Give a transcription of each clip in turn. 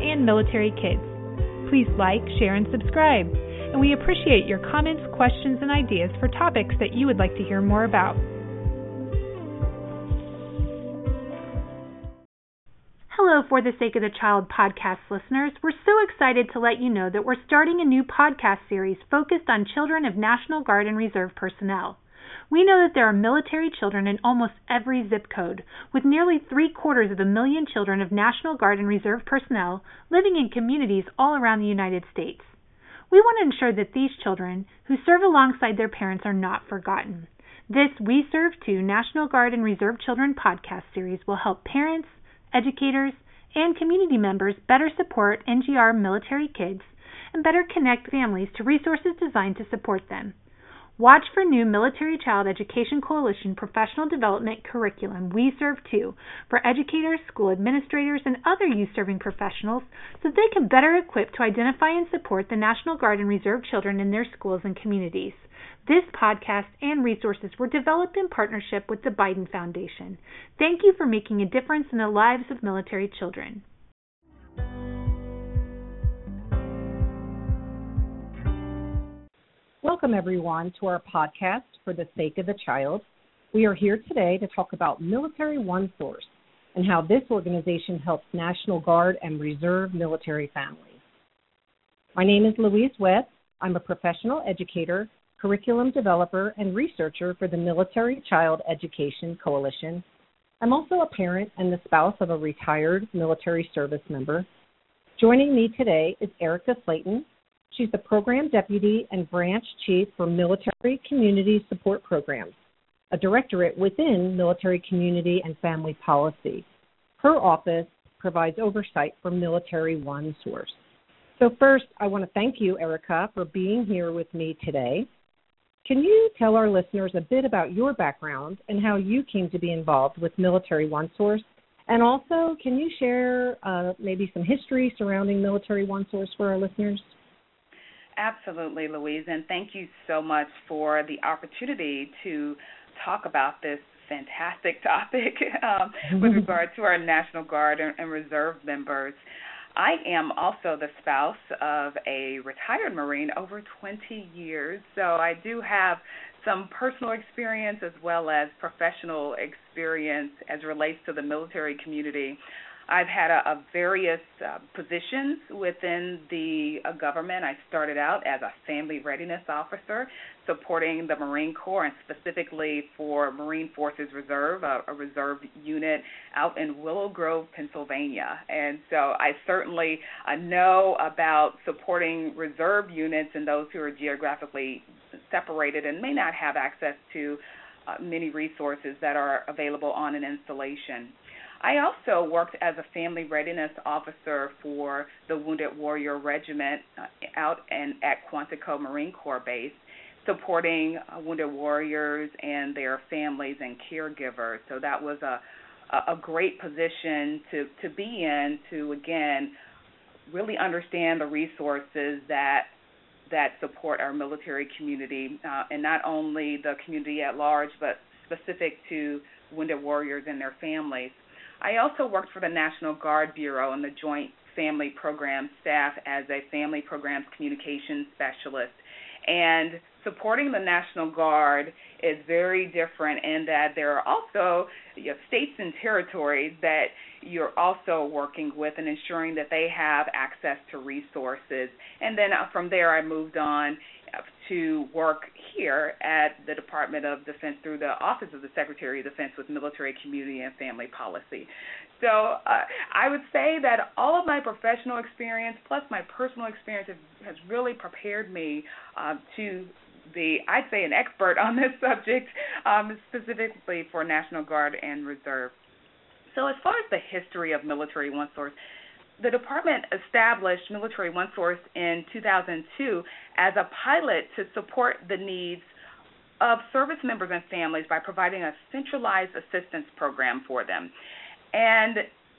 and military kids. Please like, share, and subscribe and we appreciate your comments, questions, and ideas for topics that you would like to hear more about. Hello, For the Sake of the Child podcast listeners. We're so excited to let you know that we're starting a new podcast series focused on children of National Guard and Reserve personnel. We know that there are military children in almost every zip code, with nearly three quarters of a million children of National Guard and Reserve personnel living in communities all around the United States. We want to ensure that these children who serve alongside their parents are not forgotten. This We Serve Too National Guard and Reserve Children podcast series will help parents, educators, and community members better support NGR military kids and better connect families to resources designed to support them. Watch for new Military Child Education Coalition professional development curriculum We Serve Too for educators, school administrators, and other youth serving professionals so they can better equip to identify and support the National Guard and Reserve children in their schools and communities. This podcast and resources were developed in partnership with the Biden Foundation. Thank you for making a difference in the lives of military children. Welcome, everyone, to our podcast for the sake of the child. We are here today to talk about Military One Source and how this organization helps National Guard and Reserve military families. My name is Louise Webb. I'm a professional educator, curriculum developer, and researcher for the Military Child Education Coalition. I'm also a parent and the spouse of a retired military service member. Joining me today is Erica Slayton, She's the Program Deputy and Branch Chief for Military Community Support Programs, a directorate within Military Community and Family Policy. Her office provides oversight for Military One Source. So, first, I want to thank you, Erica, for being here with me today. Can you tell our listeners a bit about your background and how you came to be involved with Military One Source? And also, can you share uh, maybe some history surrounding Military One Source for our listeners? Absolutely, Louise, and thank you so much for the opportunity to talk about this fantastic topic um, with regard to our National Guard and, and Reserve members. I am also the spouse of a retired Marine over 20 years, so I do have some personal experience as well as professional experience as relates to the military community. I've had a, a various uh, positions within the uh, government. I started out as a family readiness officer, supporting the Marine Corps and specifically for Marine Forces Reserve, a, a reserve unit out in Willow Grove, Pennsylvania. And so I certainly uh, know about supporting reserve units and those who are geographically separated and may not have access to uh, many resources that are available on an installation. I also worked as a family readiness officer for the Wounded Warrior Regiment uh, out and at Quantico Marine Corps Base, supporting uh, wounded warriors and their families and caregivers. So that was a a great position to to be in to again really understand the resources that that support our military community uh, and not only the community at large but specific to wounded warriors and their families. I also worked for the National Guard Bureau and the Joint Family Program staff as a family programs communications specialist. And supporting the National Guard is very different in that there are also you know, states and territories that you're also working with and ensuring that they have access to resources. And then uh, from there, I moved on to work here at the Department of Defense through the Office of the Secretary of Defense with Military Community and Family Policy. So uh, I would say that all of my professional experience plus my personal experience has, really prepared me uh, to be, I'd say, an expert on this subject, um, specifically for National Guard and Reserve. So as far as the history of Military One Source, the department established Military One Source in 2002 as a pilot to support the needs of service members and families by providing a centralized assistance program for them. And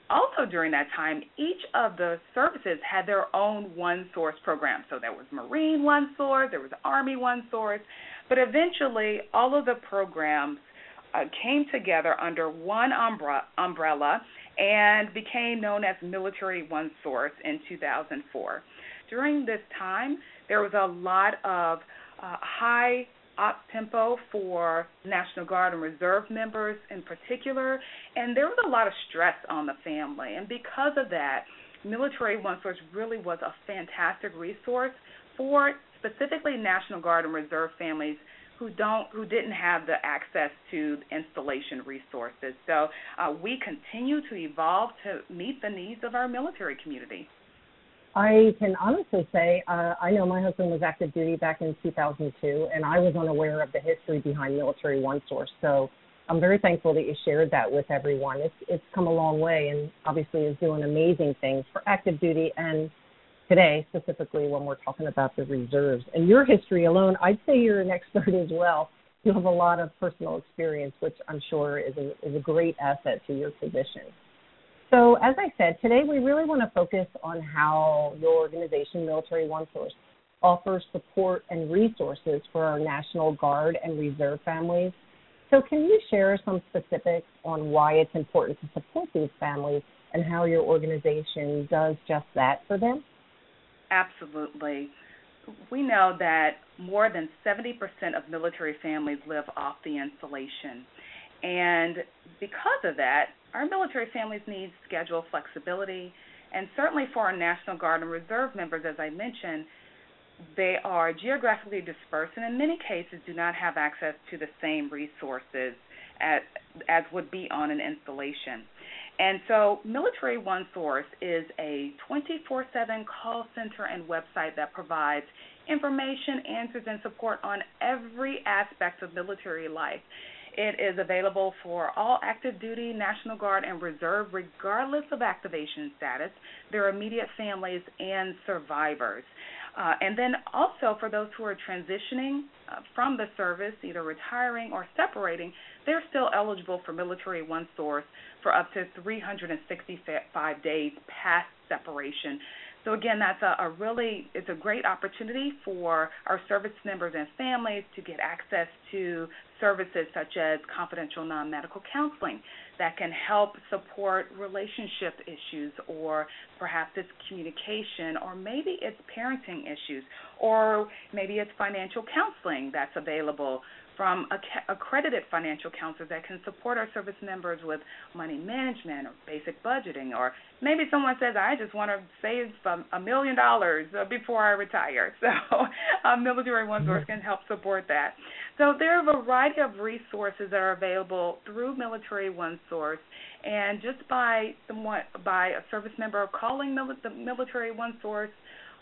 also during that time, each of the services had their own one source program. So there was Marine One Source, there was Army One Source, but eventually all of the programs uh, came together under one umbre- umbrella and became known as Military One Source in 2004. During this time, there was a lot of uh, high op tempo for National Guard and Reserve members in particular, and there was a lot of stress on the family. And because of that, Military One Source really was a fantastic resource for specifically National Guard and Reserve families who don't who didn't have the access to installation resources. So uh, we continue to evolve to meet the needs of our military community. I can honestly say uh, I know my husband was active duty back in 2002, and I was unaware of the history behind Military One Source. So I'm very thankful that you shared that with everyone. It's it's come a long way, and obviously is doing amazing things for active duty and today specifically when we're talking about the reserves. And your history alone, I'd say you're an expert as well. You have a lot of personal experience, which I'm sure is a, is a great asset to your position. So, as I said, today we really want to focus on how your organization, Military One Source, offers support and resources for our National Guard and Reserve families. So, can you share some specifics on why it's important to support these families and how your organization does just that for them? Absolutely. We know that more than 70% of military families live off the installation. And because of that, our military families need schedule flexibility. And certainly for our National Guard and Reserve members, as I mentioned, they are geographically dispersed and in many cases do not have access to the same resources as, as would be on an installation. And so, Military One Source is a 24 7 call center and website that provides information, answers, and support on every aspect of military life. It is available for all active duty, National Guard, and Reserve, regardless of activation status, their immediate families, and survivors. Uh, and then also for those who are transitioning uh, from the service, either retiring or separating, they're still eligible for Military One Source for up to 365 days past separation. So again, that's a, a, really it's a great opportunity for our service members and families to get access to services such as confidential non-medical counseling that can help support relationship issues or perhaps it's communication or maybe it's parenting issues or maybe it's financial counseling that's available from accredited financial counselors that can support our service members with money management or basic budgeting. Or maybe someone says, I just want to save a million dollars uh, before I retire. So, um, Military One Source can help support that. So, there are a variety of resources that are available through Military One Source. And just by somewhat by a service member calling the Military One Source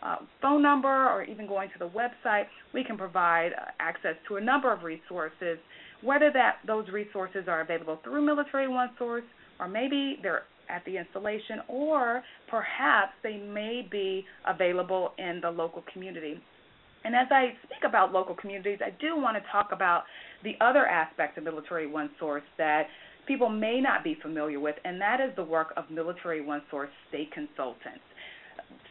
uh, phone number or even going to the website, we can provide uh, access to a number of resources, whether that those resources are available through Military One Source or maybe they're at the installation or perhaps they may be available in the local community. And as I speak about local communities, I do want to talk about the other aspect of Military One Source that people may not be familiar with, and that is the work of Military One Source state consultants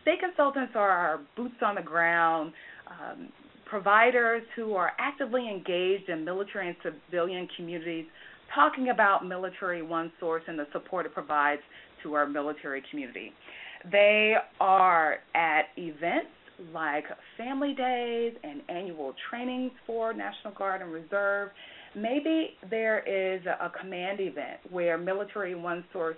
state consultants are our boots on the ground um, providers who are actively engaged in military and civilian communities, talking about Military One Source and the support it provides to our military community. They are at events like family days and annual trainings for National Guard and Reserve. Maybe there is a command event where Military One Source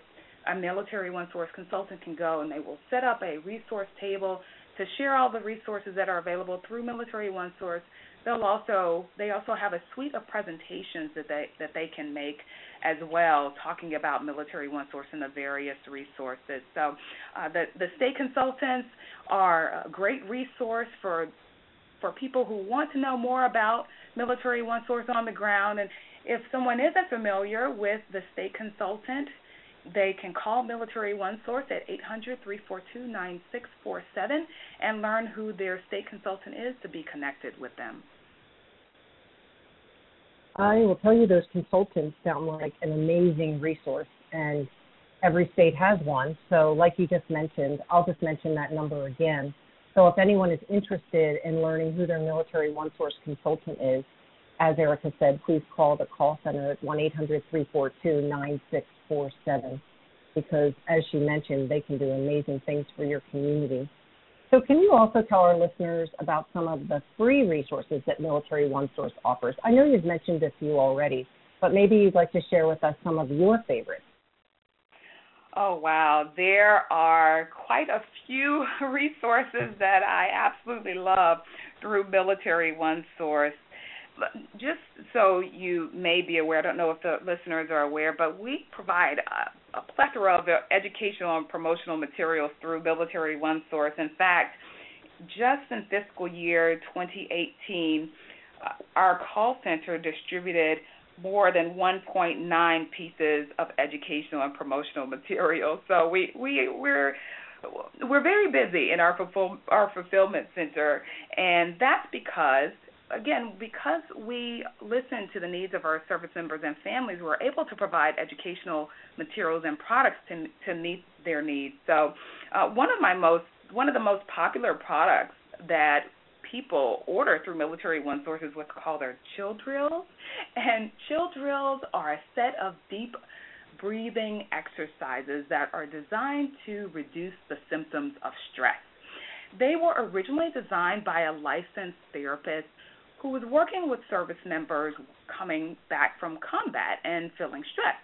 a military one source consultant can go and they will set up a resource table to share all the resources that are available through military one source they'll also they also have a suite of presentations that they that they can make as well talking about military one source and the various resources. So uh, the the state consultants are a great resource for for people who want to know more about military one source on the ground. And if someone isn't familiar with the state consultant they can call Military One Source at 800 342 9647 and learn who their state consultant is to be connected with them. I will tell you, those consultants sound like an amazing resource, and every state has one. So, like you just mentioned, I'll just mention that number again. So, if anyone is interested in learning who their military one source consultant is, as Erica said, please call the call center at 1 800 342 9647 because, as she mentioned, they can do amazing things for your community. So, can you also tell our listeners about some of the free resources that Military One Source offers? I know you've mentioned a few already, but maybe you'd like to share with us some of your favorites. Oh, wow. There are quite a few resources that I absolutely love through Military One Source. Just so you may be aware, I don't know if the listeners are aware, but we provide a, a plethora of educational and promotional materials through Military One Source. In fact, just in fiscal year 2018, uh, our call center distributed more than 1.9 pieces of educational and promotional material. So we we we're we're very busy in our fulfill, our fulfillment center, and that's because again because we listen to the needs of our service members and families. We're able to provide educational materials and products to to meet their needs. So uh, one of my most one of the most popular products that people order through Military One Sources what's called their chill drills. And chill drills are a set of deep breathing exercises that are designed to reduce the symptoms of stress. They were originally designed by a licensed therapist who was working with service members coming back from combat and feeling stressed.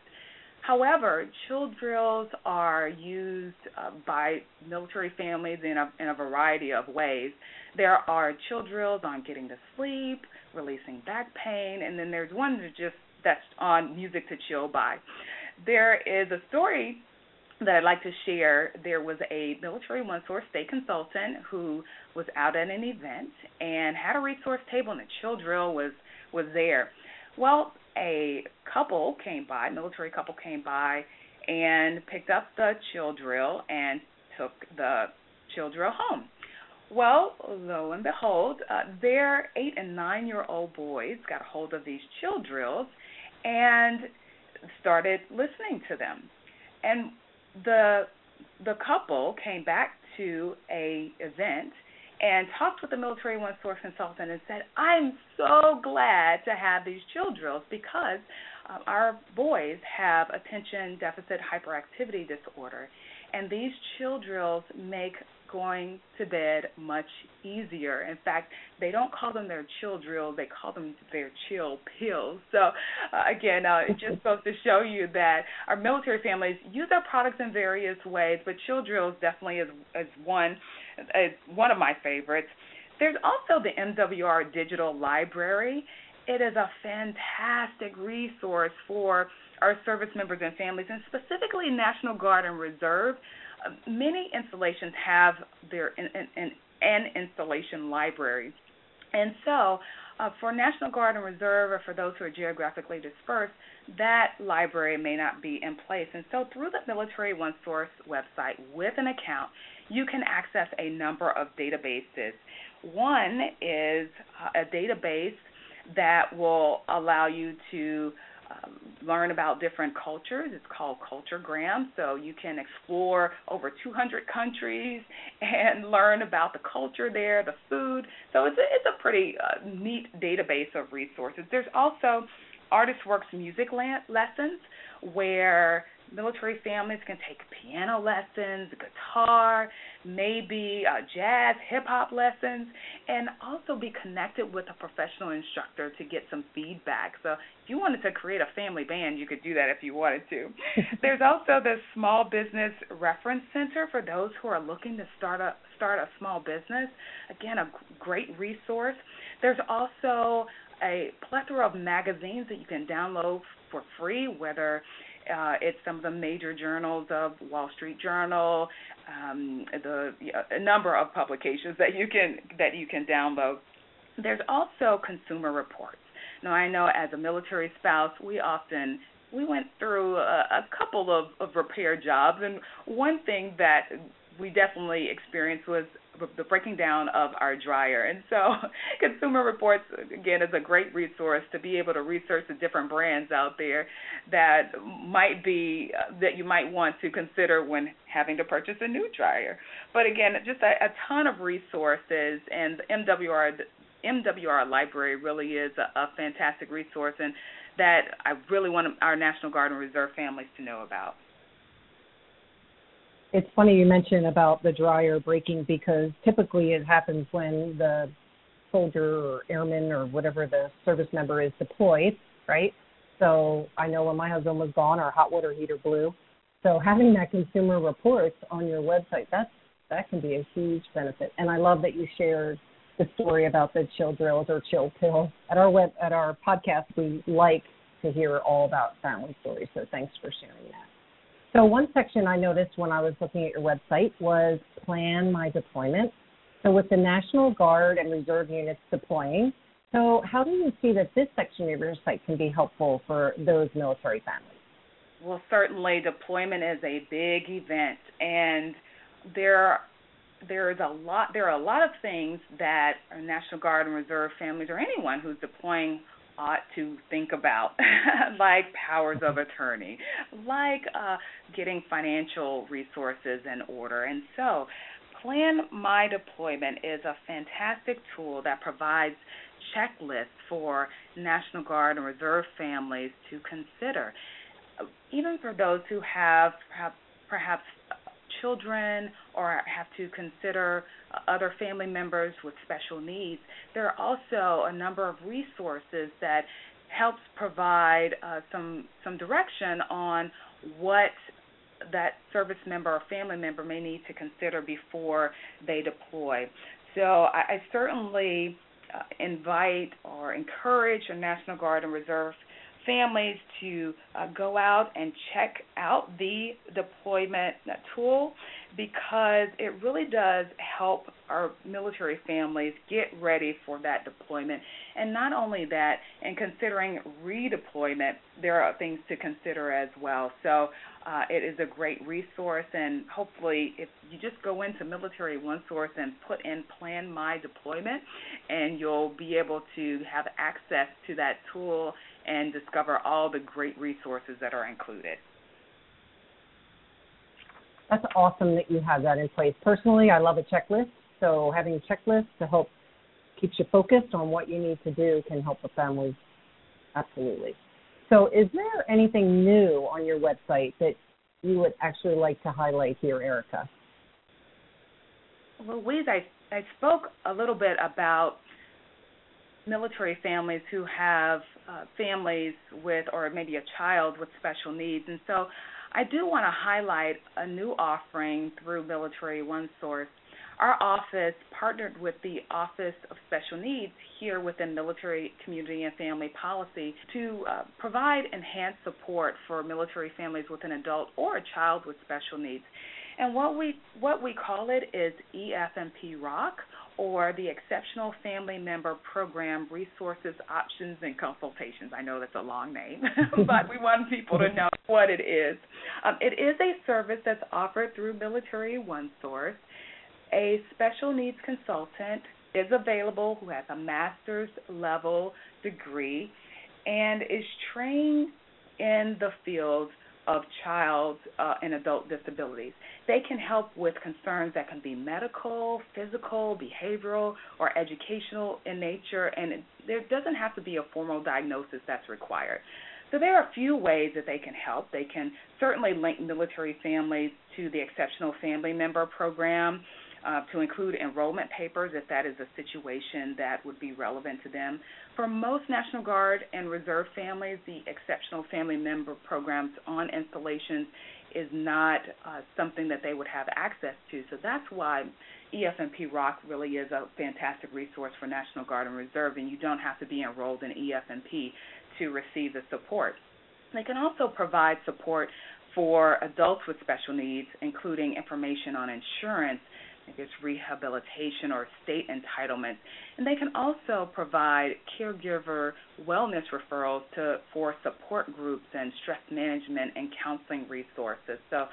However, chill drills are used uh, by military families in a, in a variety of ways. There are chill drills on getting to sleep, releasing back pain, and then there's one that just that's on music to chill by. There is a story that I'd like to share. There was a military one source state consultant who was out at an event and had a resource table and a chill drill was was there. Well, a couple came by, military couple came by and picked up the chill drill and took the chill drill home. Well, lo and behold, uh, their eight and nine year old boys got a hold of these chill drills and started listening to them. And the the couple came back to a event and talked with the military one source consultant and said, I'm so glad to have these chill drills because um, our boys have attention deficit hyperactivity disorder. And these chill drills make going to bed much easier. In fact, they don't call them their chill drills, they call them their chill pills. So, uh, again, uh, it's just goes to show you that our military families use our products in various ways, but chill drills definitely is, is one, is one of my favorites. There's also the MWR Digital Library. It is a fantastic resource for our service members and families, and specifically National Guard and Reserve many installations have their an, an, an installation library. And so, uh, for National Guard and Reserve, or for those who are geographically dispersed, that library may not be in place. And so, through the Military One Source website with an account, you can access a number of databases. One is uh, a database that will allow you to um, learn about different cultures. It's called Culturegram, so you can explore over 200 countries and learn about the culture there, the food. So it's a, it's a pretty uh, neat database of resources. There's also ArtistWorks music la- lessons where military families can take piano lessons, guitar, maybe uh, jazz, hip hop lessons, and also be connected with a professional instructor to get some feedback. So if you wanted to create a family band, you could do that if you wanted to. There's also the Small Business Reference Center for those who are looking to start a start a small business. Again, a great resource. There's also a plethora of magazines that you can download for free, whether uh, it's some of the major journals of Wall Street Journal, um, the a number of publications that you can that you can download. There's also consumer reports. Now I know as a military spouse, we often we went through a, a couple of, of repair jobs, and one thing that we definitely experienced was the breaking down of our dryer. And so, Consumer Reports again is a great resource to be able to research the different brands out there that might be uh, that you might want to consider when having to purchase a new dryer. But again, just a, a ton of resources, and MWR MWR Library really is a, a fantastic resource, and that I really want our National Guard and Reserve families to know about it's funny you mentioned about the dryer breaking because typically it happens when the soldier or airman or whatever the service member is deployed, right? So I know when my husband was gone, our hot water heater blew. So having that consumer reports on your website, that's that can be a huge benefit. And I love that you shared the story about the chill drills or chill pill. At our web at our podcast, we like to hear all about family stories. So thanks for sharing that. So one section I noticed when I was looking at your website was plan my deployment. So with the National Guard and Reserve units deploying, so how do you see that this section of your site can be helpful for those military families? Well, certainly deployment is a big event and there there is a lot there are a lot of things that National Guard and Reserve families or anyone who's deploying ought to think about, like powers of attorney, like uh, getting financial resources in order. And so, Plan My Deployment is a fantastic tool that provides checklists for National Guard and Reserve families to consider. Even for those who have perhaps, perhaps children or have to consider other family members with special needs, there are also a number of resources that helps provide uh, some some direction on what that service member or family member may need to consider before they deploy. So I, I certainly uh, invite or encourage a National Guard and Reserve families to uh, go out and check out the deployment tool because it really does help our military families get ready for that deployment. And not only that, in considering redeployment, there are things to consider as well. So uh, it is a great resource, and hopefully, if you just go into Military One Source and put in Plan My Deployment, and you'll be able to have access to that tool and discover all the great resources that are included. That's awesome that you have that in place. Personally, I love a checklist. So having a checklist to help keeps you focused on what you need to do can help the families. Absolutely. So is there anything new on your website that you would actually like to highlight here, Erica? Well, Louise, I, I spoke a little bit about military families who have uh, families with, or maybe a child with special needs. And so I do want to highlight a new offering through Military One Source. Our office partnered with the Office of Special Needs here within Military Community and Family Policy to uh, provide enhanced support for military families with an adult or a child with special needs. And what we what we call it is EFMP ROC or the Exceptional Family Member Program Resources, Options, and Consultations. I know that's a long name, but we want people to know what it is. Um, it is a service that's offered through Military One Source. A special needs consultant is available who has a master's level degree and is trained in the field of child uh, and adult disabilities. They can help with concerns that can be medical, physical, behavioral, or educational in nature, and it, there doesn't have to be a formal diagnosis that's required. So there are a few ways that they can help. They can certainly link military families to the Exceptional Family Member Program uh, to include enrollment papers if that is a situation that would be relevant to them. For most National Guard and Reserve families, the Exceptional Family Member Programs on installations is not uh, something that they would have access to. So that's why EFMP ROC really is a fantastic resource for National Guard and Reserve, and you don't have to be enrolled in EFMP to receive the support. They can also provide support for adults with special needs, including information on insurance I guess rehabilitation or state entitlement. And they can also provide caregiver wellness referrals to for support groups and stress management and counseling resources. So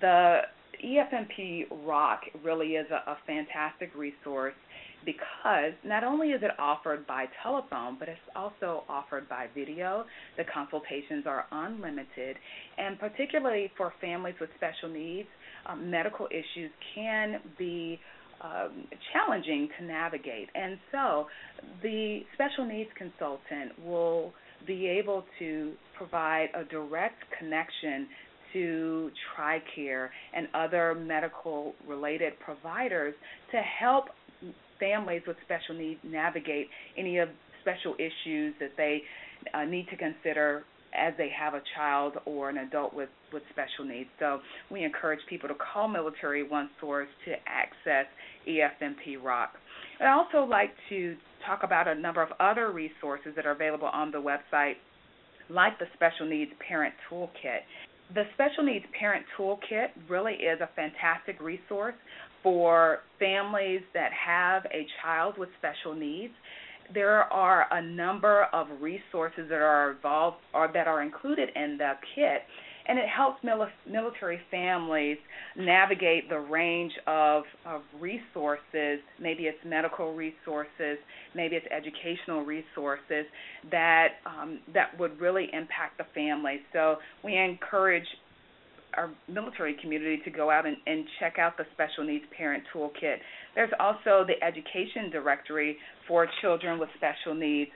the EFMP ROC really is a, a fantastic resource because not only is it offered by telephone, but it's also offered by video. The consultations are unlimited, and particularly for families with special needs, um, medical issues can be um, challenging to navigate. And so the special needs consultant will be able to provide a direct connection to TRICARE and other medical related providers to help families with special needs navigate any of special issues that they uh, need to consider as they have a child or an adult with, with special needs. So we encourage people to call Military One Source to access EFMP ROC. I'd also like to talk about a number of other resources that are available on the website, like the Special Needs Parent Toolkit. The Special Needs Parent Toolkit really is a fantastic resource for families that have a child with special needs there are a number of resources that are involved or that are included in the kit and it helps military families navigate the range of, of resources. Maybe it's medical resources maybe it's educational resources that um, that would really impact the family. So we encourage our military community to go out and, and check out the Special Needs Parent Toolkit. There's also the Education Directory for Children with Special Needs.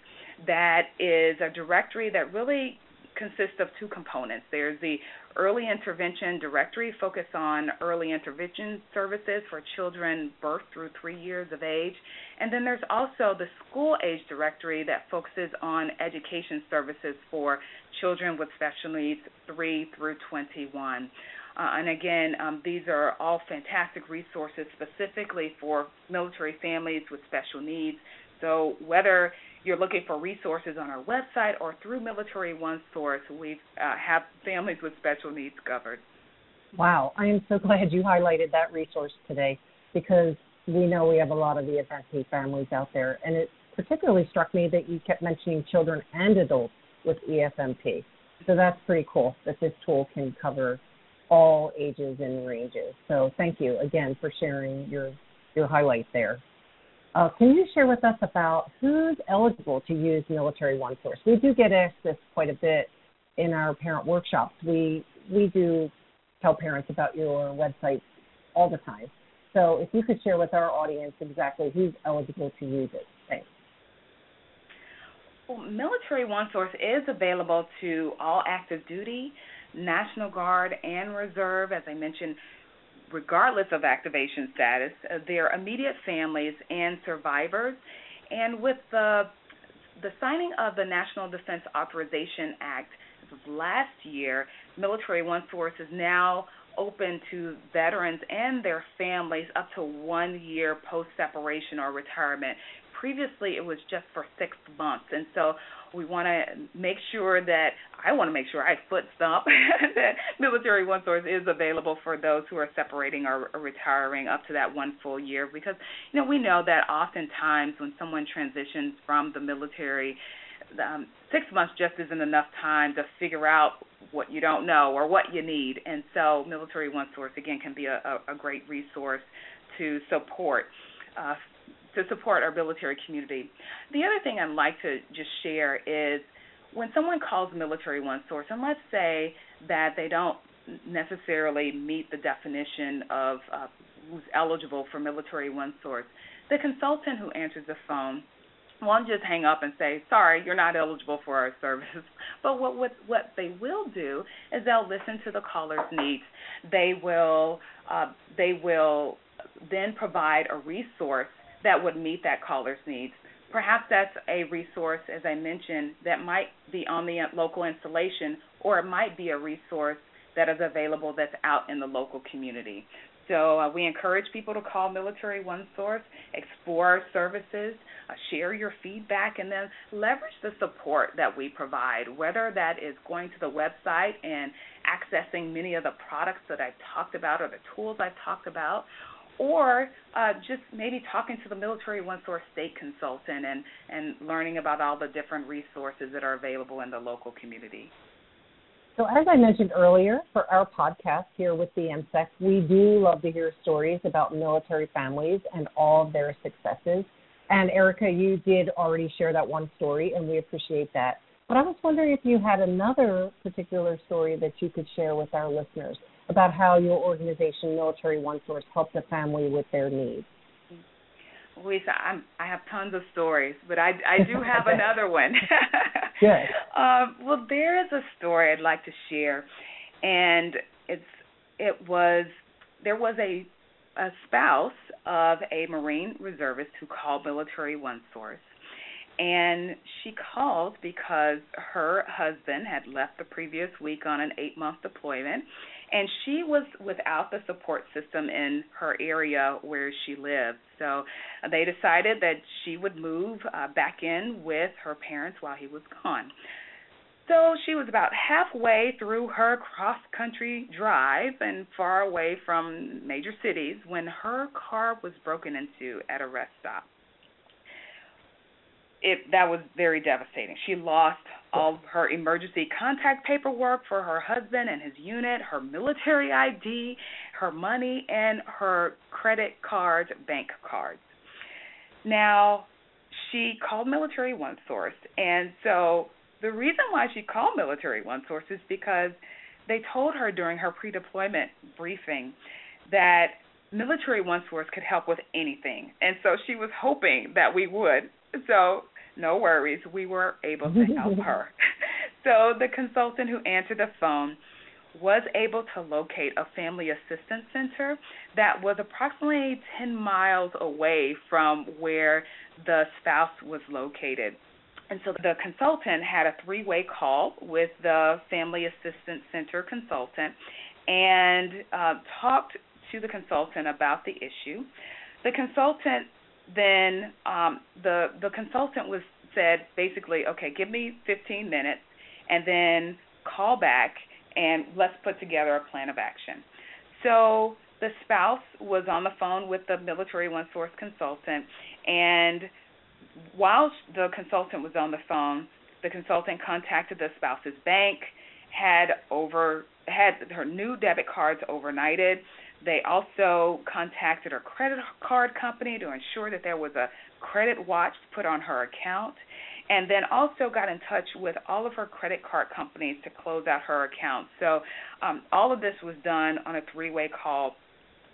That is a directory that really consists of two components. There's the early intervention directory focused on early intervention services for children birth through three years of age. And then there's also the school age directory that focuses on education services for children with special needs 3 through 21. Uh, and again, um, these are all fantastic resources specifically for military families with special needs. So whether you're looking for resources on our website or through Military One Source, we uh, have families with special needs covered. Wow, I am so glad you highlighted that resource today because we know we have a lot of EFMP families out there, and it particularly struck me that you kept mentioning children and adults with EFMP. So that's pretty cool that this tool can cover all ages and ranges. So thank you again for sharing your your highlight there. Uh, can you share with us about who's eligible to use Military One Source? We do get asked this quite a bit in our parent workshops. We we do tell parents about your website all the time. So if you could share with our audience exactly who's eligible to use it. Well, Military One Source is available to all active duty, National Guard, and Reserve. As I mentioned, regardless of activation status, uh, their immediate families and survivors. And with the the signing of the National Defense Authorization Act last year, Military One Source is now open to veterans and their families up to one year post separation or retirement. Previously, it was just for six months, and so we want to make sure that I want to make sure I foot stomp that Military One Source is available for those who are separating or, retiring up to that one full year because you know we know that oftentimes when someone transitions from the military um, six months just isn't enough time to figure out what you don't know or what you need. And so, Military One Source again can be a, a, a great resource to support uh, to support our military community. The other thing I'd like to just share is when someone calls Military One Source, and let's say that they don't necessarily meet the definition of uh, who's eligible for Military One Source, the consultant who answers the phone won't just hang up and say, "Sorry, you're not eligible for our service." But what what what they will do is they'll listen to the caller's needs. They will uh, they will then provide a resource that would meet that caller's needs. Perhaps that's a resource, as I mentioned, that might be on the local installation, or it might be a resource that is available that's out in the local community. So uh, we encourage people to call Military One Source, explore services, uh, share your feedback, and then leverage the support that we provide, whether that is going to the website and accessing many of the products that I've talked about or the tools I've talked about, or uh, just maybe talking to the Military One Source state consultant and, and learning about all the different resources that are available in the local community. So, as I mentioned earlier, for our podcast here with the MCEC, we do love to hear stories about military families and all of their successes. And Erica, you did already share that one story, and we appreciate that. But I was wondering if you had another particular story that you could share with our listeners about how your organization, Military One Source, helped a family with their needs. Lisa, I'm, I have tons of stories, but I, I do have another one. Good. Um, well, there is a story I'd like to share, and it's it was there was a a spouse of a Marine reservist who called Military One Source, and she called because her husband had left the previous week on an eight month deployment and she was without the support system in her area where she lived. So uh, they decided that she would move uh, back in with her parents while he was gone. So she was about halfway through her cross country drive and far away from major cities when her car was broken into at a rest stop it that was very devastating. She lost all her emergency contact paperwork for her husband and his unit, her military ID, her money, and her credit cards, bank cards. Now, she called Military One Source, and so the reason why she called Military One Source is because they told her during her pre-deployment briefing that Military One Source could help with anything, and so she was hoping that we would. So no worries. We were able to help her. so the consultant who answered the phone was able to locate a family assistance center that was approximately 10 miles away from where the spouse was located. And so the consultant had a three way call with the Family Assistance Center consultant and uh, talked to the consultant about the issue. The consultant then um, the the consultant was said basically, okay, give me 15 minutes, and then call back and let's put together a plan of action. So the spouse was on the phone with the military one source consultant, and while the consultant was on the phone, the consultant contacted the spouse's bank, had over had her new debit cards overnighted they also contacted her credit card company to ensure that there was a credit watch put on her account, and then also got in touch with all of her credit card companies to close out her account. So um, all of this was done on a three way call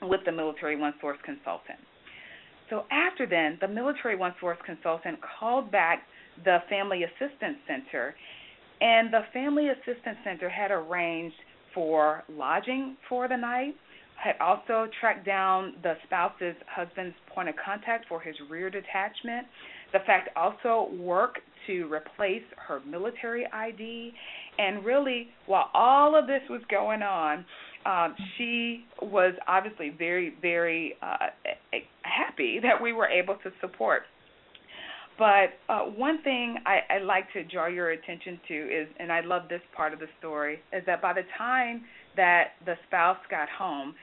with the Military One Source consultant. So after then, the Military One Source consultant called back the Family Assistance Center, and the Family Assistance Center had arranged for lodging for the night had also tracked down the spouse's husband's point of contact for his rear detachment. The FAC also worked to replace her military ID. And really, while all of this was going on, um, she was obviously very, very uh, happy that we were able to support. But uh, one thing I, I like to draw your attention to is, and I love this part of the story, is that by the time that the spouse got home,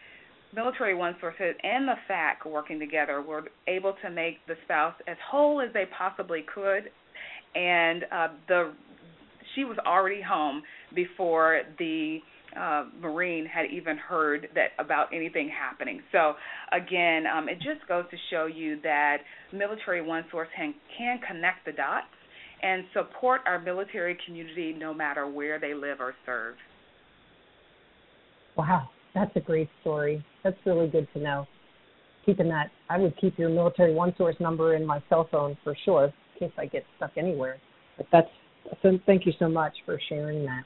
military one sources and the FAC working together were able to make the spouse as whole as they possibly could, and uh, the she was already home before the uh, Marine had even heard that about anything happening. So again, um, it just goes to show you that military one source can, can connect the dots and support our military community no matter where they live or serve. Wow, that's a great story. That's really good to know. Keeping that, I would keep your military one source number in my cell phone for sure, in case I get stuck anywhere. But that's so. Thank you so much for sharing that.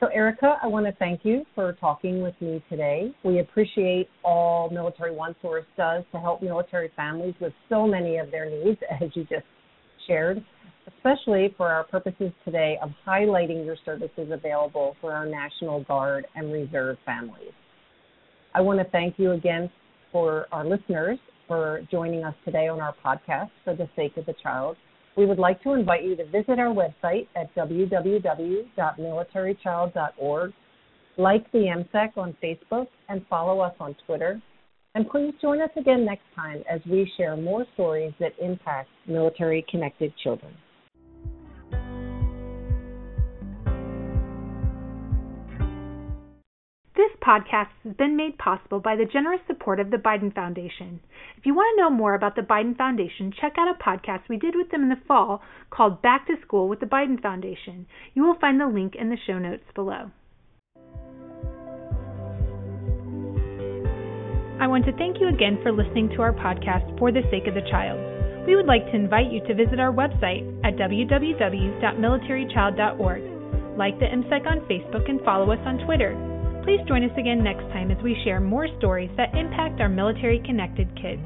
So, Erica, I want to thank you for talking with me today. We appreciate all Military One Source does to help military families with so many of their needs, as you just shared, especially for our purposes today of highlighting your services available for our National Guard and Reserve families. I want to thank you again for our listeners for joining us today on our podcast for the sake of the child. We would like to invite you to visit our website at www.militarychild.org, like the MCEC on Facebook, and follow us on Twitter. And please join us again next time as we share more stories that impact military connected children. This podcast has been made possible by the generous support of the Biden Foundation. If you want to know more about the Biden Foundation, check out a podcast we did with them in the fall called Back to School with the Biden Foundation. You will find the link in the show notes below. I want to thank you again for listening to our podcast For the Sake of the Child. We would like to invite you to visit our website at www.militarychild.org. Like the MCEC on Facebook and follow us on Twitter. Please join us again next time as we share more stories that impact our military connected kids.